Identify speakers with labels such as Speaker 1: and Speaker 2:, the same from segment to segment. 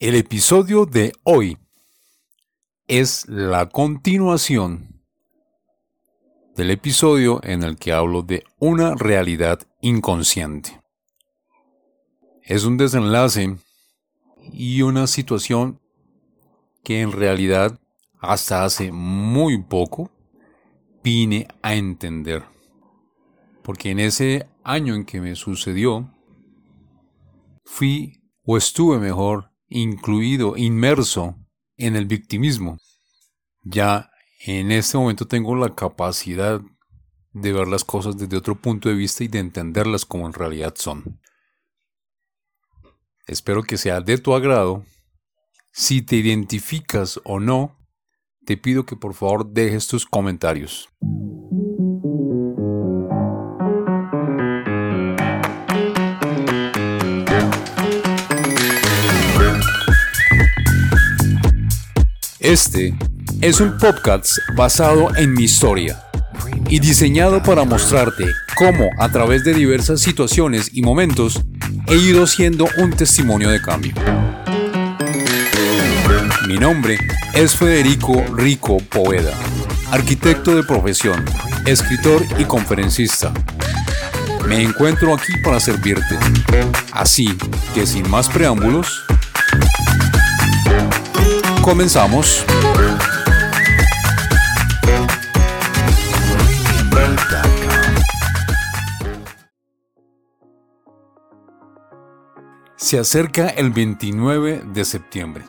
Speaker 1: El episodio de hoy es la continuación del episodio en el que hablo de una realidad inconsciente. Es un desenlace y una situación que en realidad hasta hace muy poco vine a entender. Porque en ese año en que me sucedió, fui o estuve mejor incluido, inmerso en el victimismo. Ya en este momento tengo la capacidad de ver las cosas desde otro punto de vista y de entenderlas como en realidad son. Espero que sea de tu agrado. Si te identificas o no, te pido que por favor dejes tus comentarios. Este es un podcast basado en mi historia y diseñado para mostrarte cómo a través de diversas situaciones y momentos he ido siendo un testimonio de cambio. Mi nombre es Federico Rico Poveda, arquitecto de profesión, escritor y conferencista. Me encuentro aquí para servirte. Así que sin más preámbulos, Comenzamos. Se acerca el 29 de septiembre,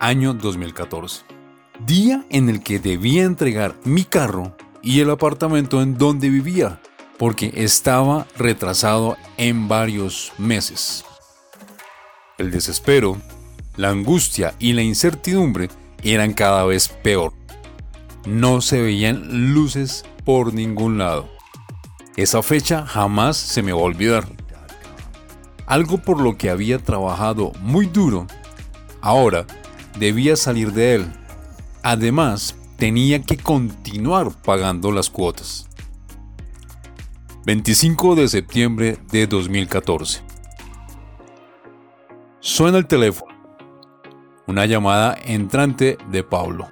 Speaker 1: año 2014, día en el que debía entregar mi carro y el apartamento en donde vivía, porque estaba retrasado en varios meses. El desespero la angustia y la incertidumbre eran cada vez peor. No se veían luces por ningún lado. Esa fecha jamás se me va a olvidar. Algo por lo que había trabajado muy duro, ahora debía salir de él. Además, tenía que continuar pagando las cuotas. 25 de septiembre de 2014. Suena el teléfono una llamada entrante de Pablo.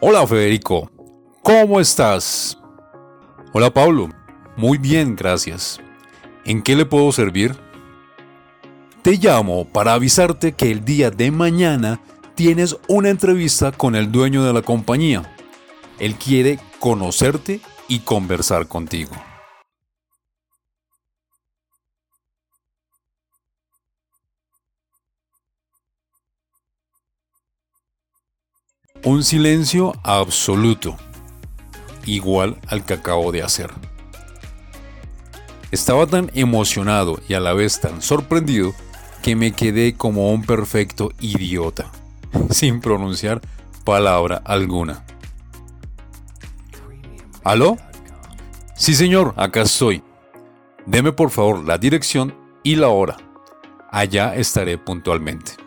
Speaker 1: Hola Federico, ¿cómo estás? Hola Pablo, muy bien, gracias. ¿En qué le puedo servir? Te llamo para avisarte que el día de mañana tienes una entrevista con el dueño de la compañía. Él quiere conocerte y conversar contigo. Un silencio absoluto, igual al que acabo de hacer. Estaba tan emocionado y a la vez tan sorprendido que me quedé como un perfecto idiota, sin pronunciar palabra alguna. ¿Aló? Sí, señor, acá estoy. Deme por favor la dirección y la hora. Allá estaré puntualmente.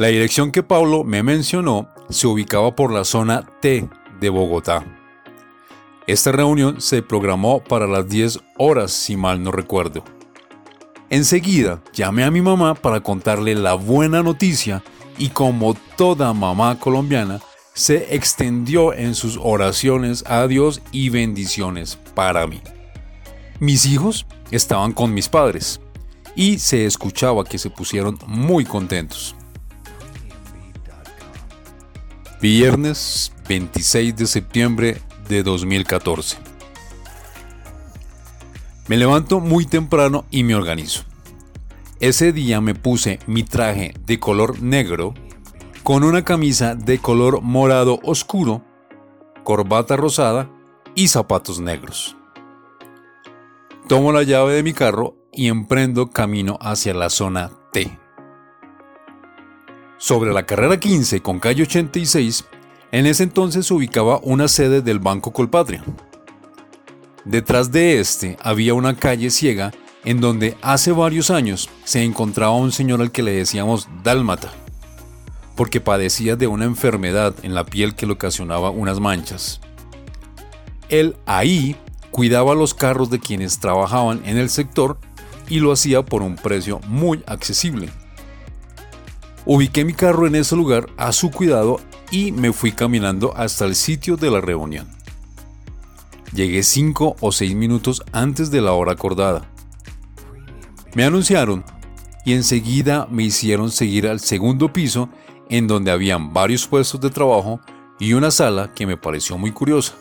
Speaker 1: La dirección que Pablo me mencionó se ubicaba por la zona T de Bogotá. Esta reunión se programó para las 10 horas, si mal no recuerdo. Enseguida llamé a mi mamá para contarle la buena noticia y como toda mamá colombiana, se extendió en sus oraciones a Dios y bendiciones para mí. Mis hijos estaban con mis padres y se escuchaba que se pusieron muy contentos. Viernes 26 de septiembre de 2014. Me levanto muy temprano y me organizo. Ese día me puse mi traje de color negro con una camisa de color morado oscuro, corbata rosada y zapatos negros. Tomo la llave de mi carro y emprendo camino hacia la zona T. Sobre la carrera 15 con calle 86, en ese entonces se ubicaba una sede del Banco Colpatria. Detrás de este había una calle ciega en donde hace varios años se encontraba un señor al que le decíamos dálmata, porque padecía de una enfermedad en la piel que le ocasionaba unas manchas. Él ahí cuidaba los carros de quienes trabajaban en el sector y lo hacía por un precio muy accesible Ubiqué mi carro en ese lugar a su cuidado y me fui caminando hasta el sitio de la reunión. Llegué cinco o seis minutos antes de la hora acordada. Me anunciaron y enseguida me hicieron seguir al segundo piso en donde habían varios puestos de trabajo y una sala que me pareció muy curiosa,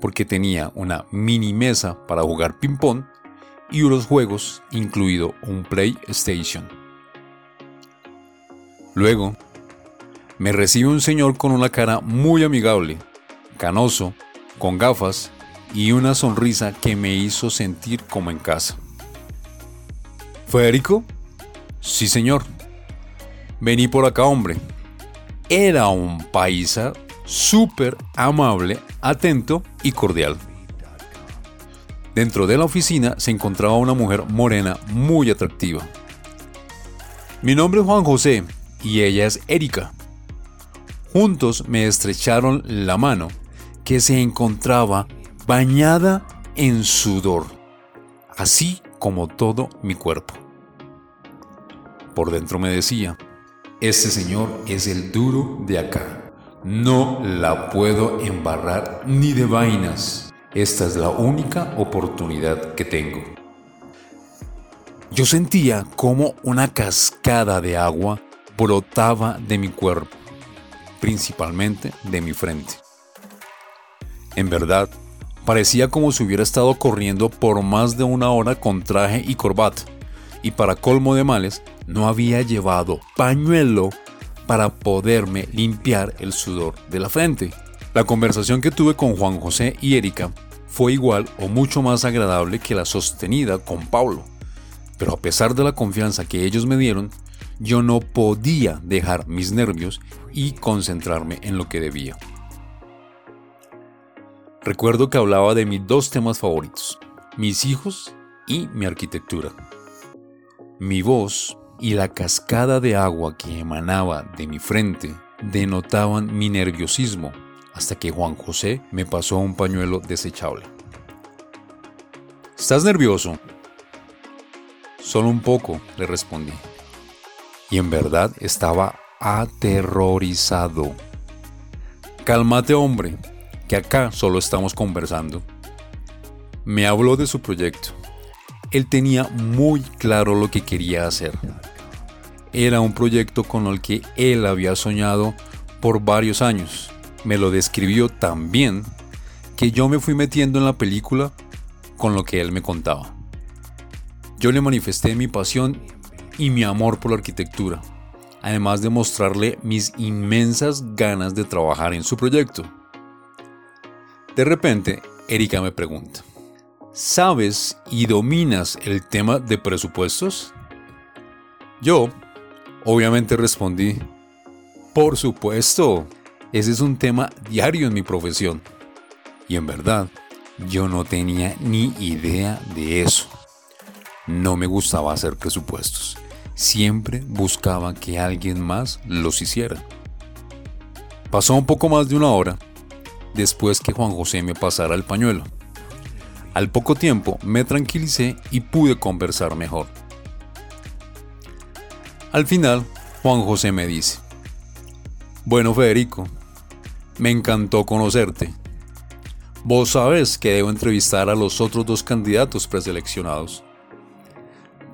Speaker 1: porque tenía una mini mesa para jugar ping-pong y unos juegos, incluido un PlayStation. Luego, me recibe un señor con una cara muy amigable, canoso, con gafas y una sonrisa que me hizo sentir como en casa. ¿Federico? Sí, señor. Vení por acá, hombre. Era un paisa súper amable, atento y cordial. Dentro de la oficina se encontraba una mujer morena muy atractiva. Mi nombre es Juan José y ella es Erika. Juntos me estrecharon la mano que se encontraba bañada en sudor, así como todo mi cuerpo. Por dentro me decía, este señor es el duro de acá. No la puedo embarrar ni de vainas. Esta es la única oportunidad que tengo. Yo sentía como una cascada de agua brotaba de mi cuerpo, principalmente de mi frente. En verdad, parecía como si hubiera estado corriendo por más de una hora con traje y corbata, y para colmo de males, no había llevado pañuelo para poderme limpiar el sudor de la frente. La conversación que tuve con Juan José y Erika fue igual o mucho más agradable que la sostenida con Pablo. Pero a pesar de la confianza que ellos me dieron, yo no podía dejar mis nervios y concentrarme en lo que debía. Recuerdo que hablaba de mis dos temas favoritos, mis hijos y mi arquitectura. Mi voz y la cascada de agua que emanaba de mi frente denotaban mi nerviosismo hasta que Juan José me pasó un pañuelo desechable. ¿Estás nervioso? Solo un poco, le respondí. Y en verdad estaba aterrorizado. Cálmate hombre, que acá solo estamos conversando. Me habló de su proyecto él tenía muy claro lo que quería hacer. Era un proyecto con el que él había soñado por varios años. Me lo describió tan bien que yo me fui metiendo en la película con lo que él me contaba. Yo le manifesté mi pasión y mi amor por la arquitectura, además de mostrarle mis inmensas ganas de trabajar en su proyecto. De repente, Erika me pregunta, ¿Sabes y dominas el tema de presupuestos? Yo, obviamente respondí, por supuesto, ese es un tema diario en mi profesión. Y en verdad, yo no tenía ni idea de eso. No me gustaba hacer presupuestos. Siempre buscaba que alguien más los hiciera. Pasó un poco más de una hora después que Juan José me pasara el pañuelo. Al poco tiempo me tranquilicé y pude conversar mejor. Al final, Juan José me dice, bueno Federico, me encantó conocerte. Vos sabes que debo entrevistar a los otros dos candidatos preseleccionados.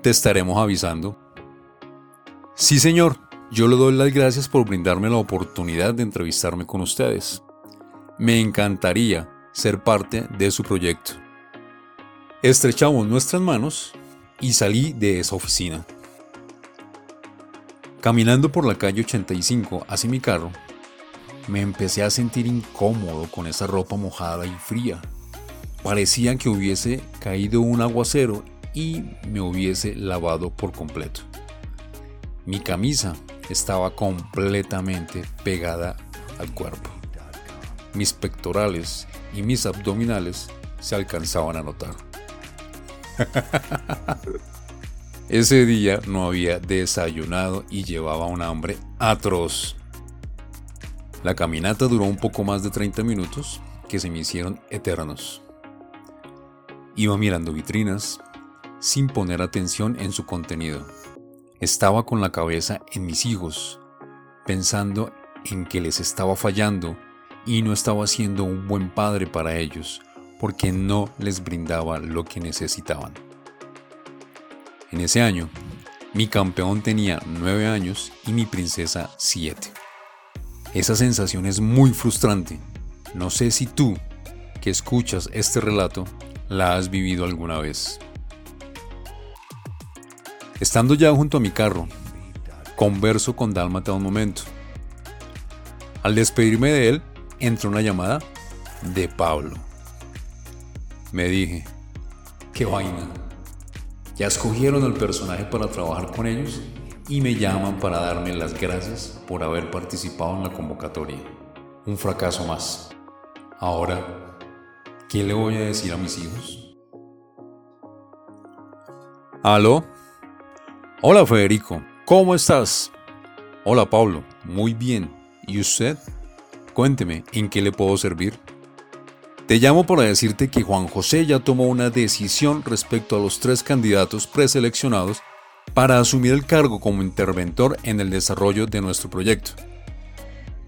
Speaker 1: Te estaremos avisando. Sí, señor, yo le doy las gracias por brindarme la oportunidad de entrevistarme con ustedes. Me encantaría ser parte de su proyecto. Estrechamos nuestras manos y salí de esa oficina. Caminando por la calle 85 hacia mi carro, me empecé a sentir incómodo con esa ropa mojada y fría. Parecía que hubiese caído un aguacero y me hubiese lavado por completo. Mi camisa estaba completamente pegada al cuerpo. Mis pectorales y mis abdominales se alcanzaban a notar. Ese día no había desayunado y llevaba un hambre atroz. La caminata duró un poco más de 30 minutos que se me hicieron eternos. Iba mirando vitrinas sin poner atención en su contenido. Estaba con la cabeza en mis hijos, pensando en que les estaba fallando y no estaba siendo un buen padre para ellos porque no les brindaba lo que necesitaban. En ese año, mi campeón tenía 9 años y mi princesa 7. Esa sensación es muy frustrante. No sé si tú, que escuchas este relato, la has vivido alguna vez. Estando ya junto a mi carro, converso con Dálmata un momento. Al despedirme de él, entró una llamada de Pablo. Me dije, qué vaina. Ya escogieron el personaje para trabajar con ellos y me llaman para darme las gracias por haber participado en la convocatoria. Un fracaso más. Ahora, ¿qué le voy a decir a mis hijos? ¿Aló? Hola Federico, ¿cómo estás? Hola Pablo, muy bien. ¿Y usted? Cuénteme, ¿en qué le puedo servir? Te llamo para decirte que Juan José ya tomó una decisión respecto a los tres candidatos preseleccionados para asumir el cargo como interventor en el desarrollo de nuestro proyecto.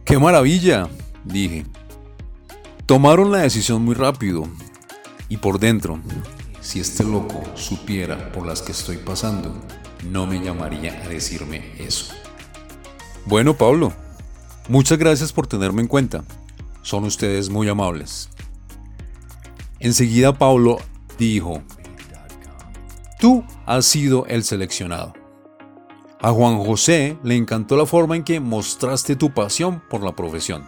Speaker 1: ¡Qué maravilla! dije. Tomaron la decisión muy rápido y por dentro, si este loco supiera por las que estoy pasando, no me llamaría a decirme eso. Bueno, Pablo, muchas gracias por tenerme en cuenta. Son ustedes muy amables. Enseguida Pablo dijo, tú has sido el seleccionado. A Juan José le encantó la forma en que mostraste tu pasión por la profesión,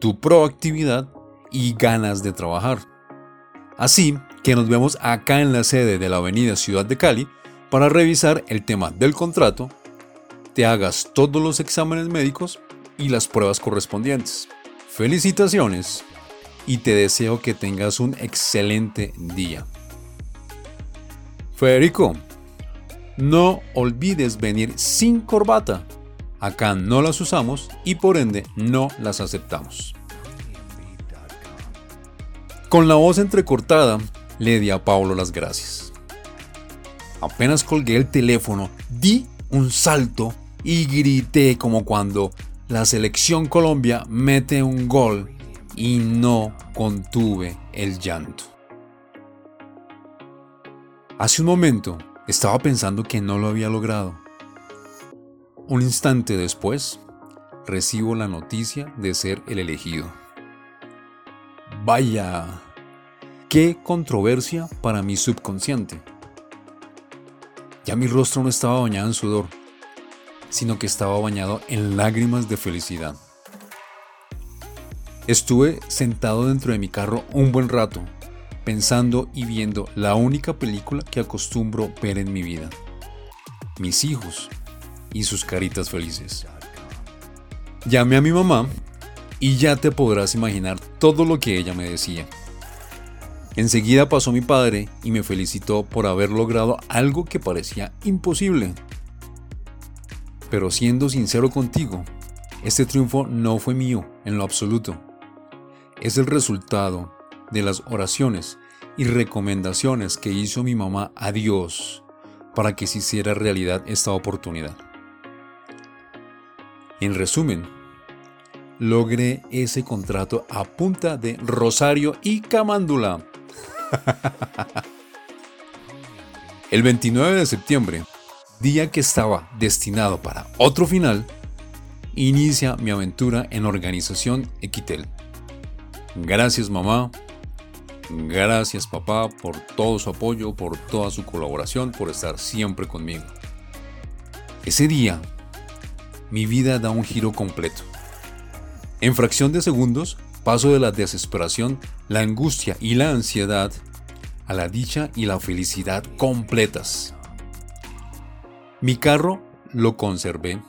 Speaker 1: tu proactividad y ganas de trabajar. Así que nos vemos acá en la sede de la Avenida Ciudad de Cali para revisar el tema del contrato, te hagas todos los exámenes médicos y las pruebas correspondientes. Felicitaciones y te deseo que tengas un excelente día. Federico, no olvides venir sin corbata. Acá no las usamos y por ende no las aceptamos. Con la voz entrecortada, le di a Pablo las gracias. Apenas colgué el teléfono, di un salto y grité como cuando la selección Colombia mete un gol y no contuve el llanto. Hace un momento estaba pensando que no lo había logrado. Un instante después, recibo la noticia de ser el elegido. Vaya, qué controversia para mi subconsciente. Ya mi rostro no estaba bañado en sudor, sino que estaba bañado en lágrimas de felicidad. Estuve sentado dentro de mi carro un buen rato, pensando y viendo la única película que acostumbro ver en mi vida. Mis hijos y sus caritas felices. Llamé a mi mamá y ya te podrás imaginar todo lo que ella me decía. Enseguida pasó mi padre y me felicitó por haber logrado algo que parecía imposible. Pero siendo sincero contigo, este triunfo no fue mío en lo absoluto. Es el resultado de las oraciones y recomendaciones que hizo mi mamá a Dios para que se hiciera realidad esta oportunidad. En resumen, logré ese contrato a punta de rosario y camándula El 29 de septiembre, día que estaba destinado para otro final, inicia mi aventura en organización Equitel. Gracias mamá, gracias papá por todo su apoyo, por toda su colaboración, por estar siempre conmigo. Ese día, mi vida da un giro completo. En fracción de segundos, paso de la desesperación, la angustia y la ansiedad a la dicha y la felicidad completas. Mi carro lo conservé.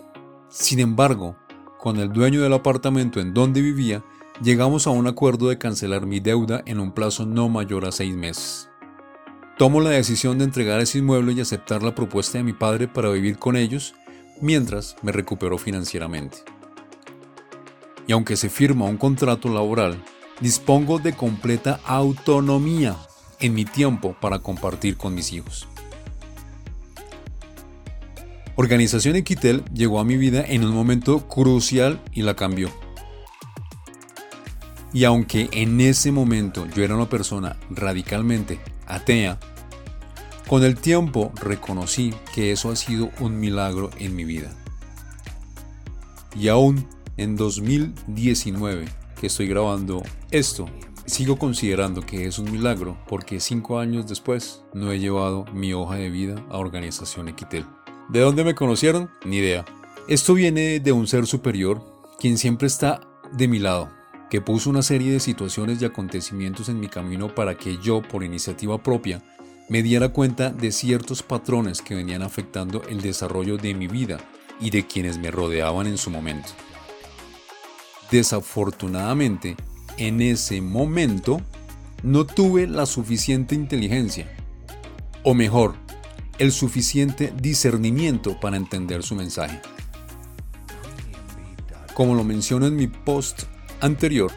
Speaker 1: Sin embargo, con el dueño del apartamento en donde vivía, llegamos a un acuerdo de cancelar mi deuda en un plazo no mayor a seis meses. Tomo la decisión de entregar ese inmueble y aceptar la propuesta de mi padre para vivir con ellos mientras me recupero financieramente y aunque se firma un contrato laboral, dispongo de completa autonomía en mi tiempo para compartir con mis hijos. Organización Equitel llegó a mi vida en un momento crucial y la cambió. Y aunque en ese momento yo era una persona radicalmente atea, con el tiempo reconocí que eso ha sido un milagro en mi vida. Y aún en 2019 que estoy grabando esto, sigo considerando que es un milagro porque cinco años después no he llevado mi hoja de vida a Organización Equitel. ¿De dónde me conocieron? Ni idea. Esto viene de un ser superior, quien siempre está de mi lado, que puso una serie de situaciones y acontecimientos en mi camino para que yo, por iniciativa propia, me diera cuenta de ciertos patrones que venían afectando el desarrollo de mi vida y de quienes me rodeaban en su momento. Desafortunadamente, en ese momento, no tuve la suficiente inteligencia, o mejor, el suficiente discernimiento para entender su mensaje. Como lo menciono en mi post anterior,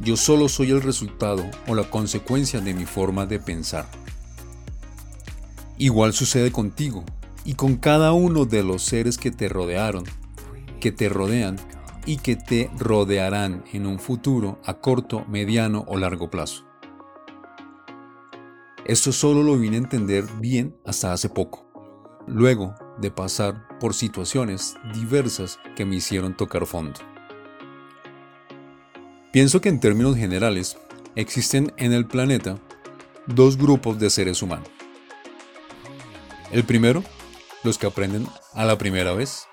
Speaker 1: yo solo soy el resultado o la consecuencia de mi forma de pensar. Igual sucede contigo y con cada uno de los seres que te rodearon, que te rodean y que te rodearán en un futuro a corto, mediano o largo plazo. Esto solo lo vine a entender bien hasta hace poco, luego de pasar por situaciones diversas que me hicieron tocar fondo. Pienso que en términos generales existen en el planeta dos grupos de seres humanos. El primero, los que aprenden a la primera vez.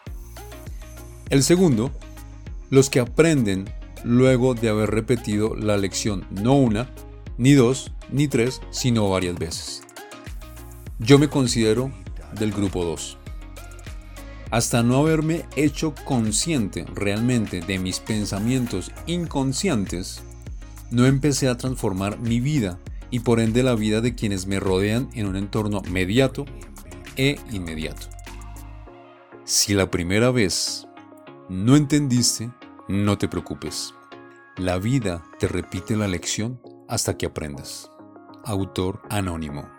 Speaker 1: El segundo, los que aprenden luego de haber repetido la lección no una, ni dos, ni tres, sino varias veces. Yo me considero del grupo 2. Hasta no haberme hecho consciente realmente de mis pensamientos inconscientes, no empecé a transformar mi vida y por ende la vida de quienes me rodean en un entorno mediato e inmediato. Si la primera vez no entendiste, no te preocupes. La vida te repite la lección hasta que aprendas. Autor anónimo.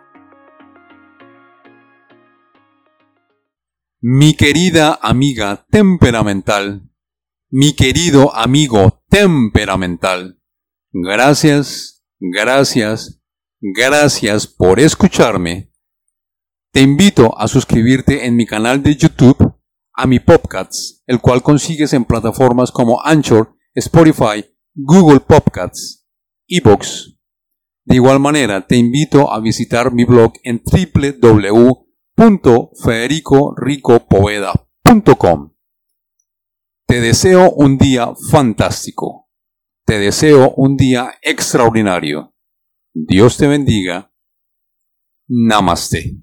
Speaker 1: Mi querida amiga temperamental, mi querido amigo temperamental, gracias, gracias, gracias por escucharme. Te invito a suscribirte en mi canal de YouTube a mi Podcasts, el cual consigues en plataformas como Anchor, Spotify, Google Podcasts, Evox. De igual manera, te invito a visitar mi blog en www.federicoricopoeda.com. Te deseo un día fantástico. Te deseo un día extraordinario. Dios te bendiga. Namaste.